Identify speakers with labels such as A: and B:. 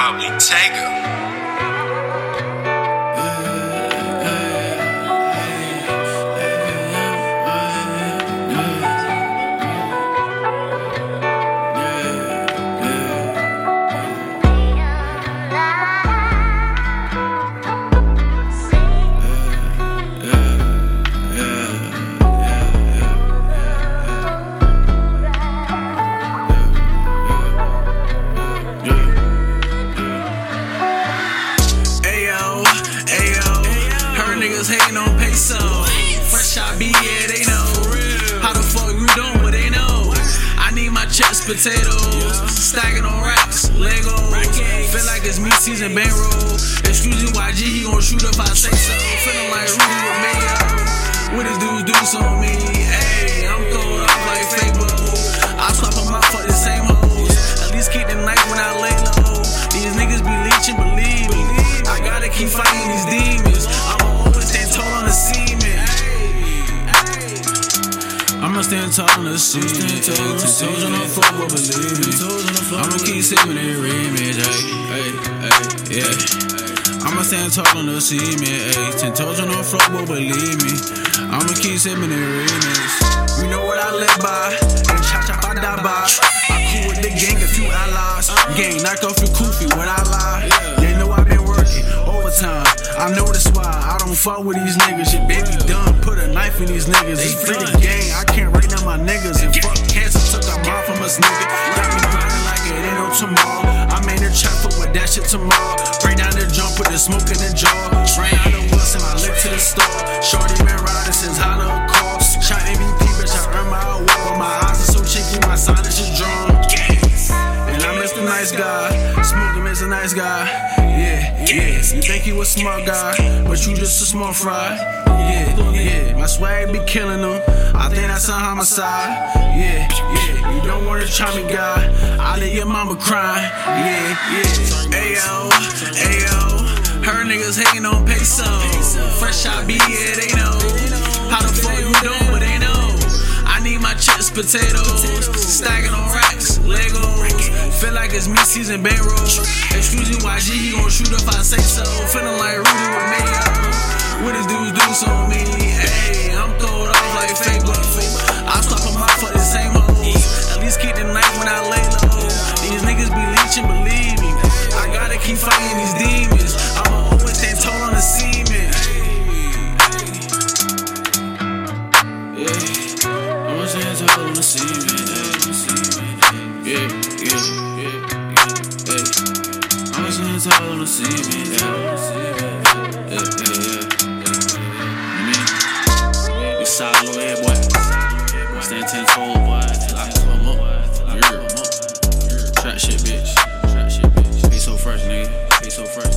A: probably her.
B: Niggas hating on peso. Fresh out B, yeah, they know. How the fuck we doing what they know? I need my chest potatoes, stacking on racks, Legos. Feel like it's me season bankroll. Excuse me, YG, he gon' shoot if I say so. Feeling like Rudy Mayo. What his dudes do on me? Ayy, I'm throwing off like bubbles. I swap them out for the same hoes. At least keep the knife when I lay low. These niggas be leeching, believe me. I gotta keep fighting these demons. I'ma stand tall on the cement. Ten toes on the floor, but believe me. I'ma keep sipping that remix. Hey, hey, hey, yeah. I'ma stand tall on the cement. Ay. Ten toes on the floor, but believe me. I'ma keep sipping that remix. You know what I live by. And chop chop I die by. I cool with the gang, a few allies. Gang, knock off your koofy when I lie. They know I've been working overtime. I know that's why I don't fuck with these niggas. Shit, baby done. Put a knife in these niggas. It's free a us, nigga. Got me grinding like it ain't no tomorrow. I made a trap fuck with that shit tomorrow. Bring down the jump, put the smoke in the jar. Train out the Wilson, I lick to the store. Shorty been riding since the call. Shot MVP, bitch, I earned my award. But my eyes are so cheeky, my silence is drawn. And I'm Mr. Nice Guy. Smoking Mr. Nice Guy. Yeah. You think you a smart guy, but you just a small fry. Yeah, yeah. My swag be killing them. I think that's a homicide. Yeah, yeah. You don't wanna try me, guy. I let your mama cry. Yeah, yeah. Ayo, ayo. Her niggas hating on peso. Fresh out be, yeah, they know. How the fuck you doing, potatoes, stacking on racks, Legos. Feel like it's me season bankroll. Excuse me, YG, he gon' shoot if I say so. Feeling like Rudy with Mayo. What his dudes do on me? Ayy, I'm throwing off like fake bubbles. I swap them out for the same hoes. At least keep the knife when I lay low. These niggas be leeching, believe me. I gotta keep fighting these demons. I'ma always stand tall on the cement. Stand tall on the cement. Yeah, yeah, yeah, yeah, yeah. I'ma stand tall on the cement. Yeah, yeah, yeah. yeah. We solid little head, boy. Stand ten toes, boy, till I come up. Trap shit, bitch. Trap shit, bitch. So fresh, nigga. Stay so fresh.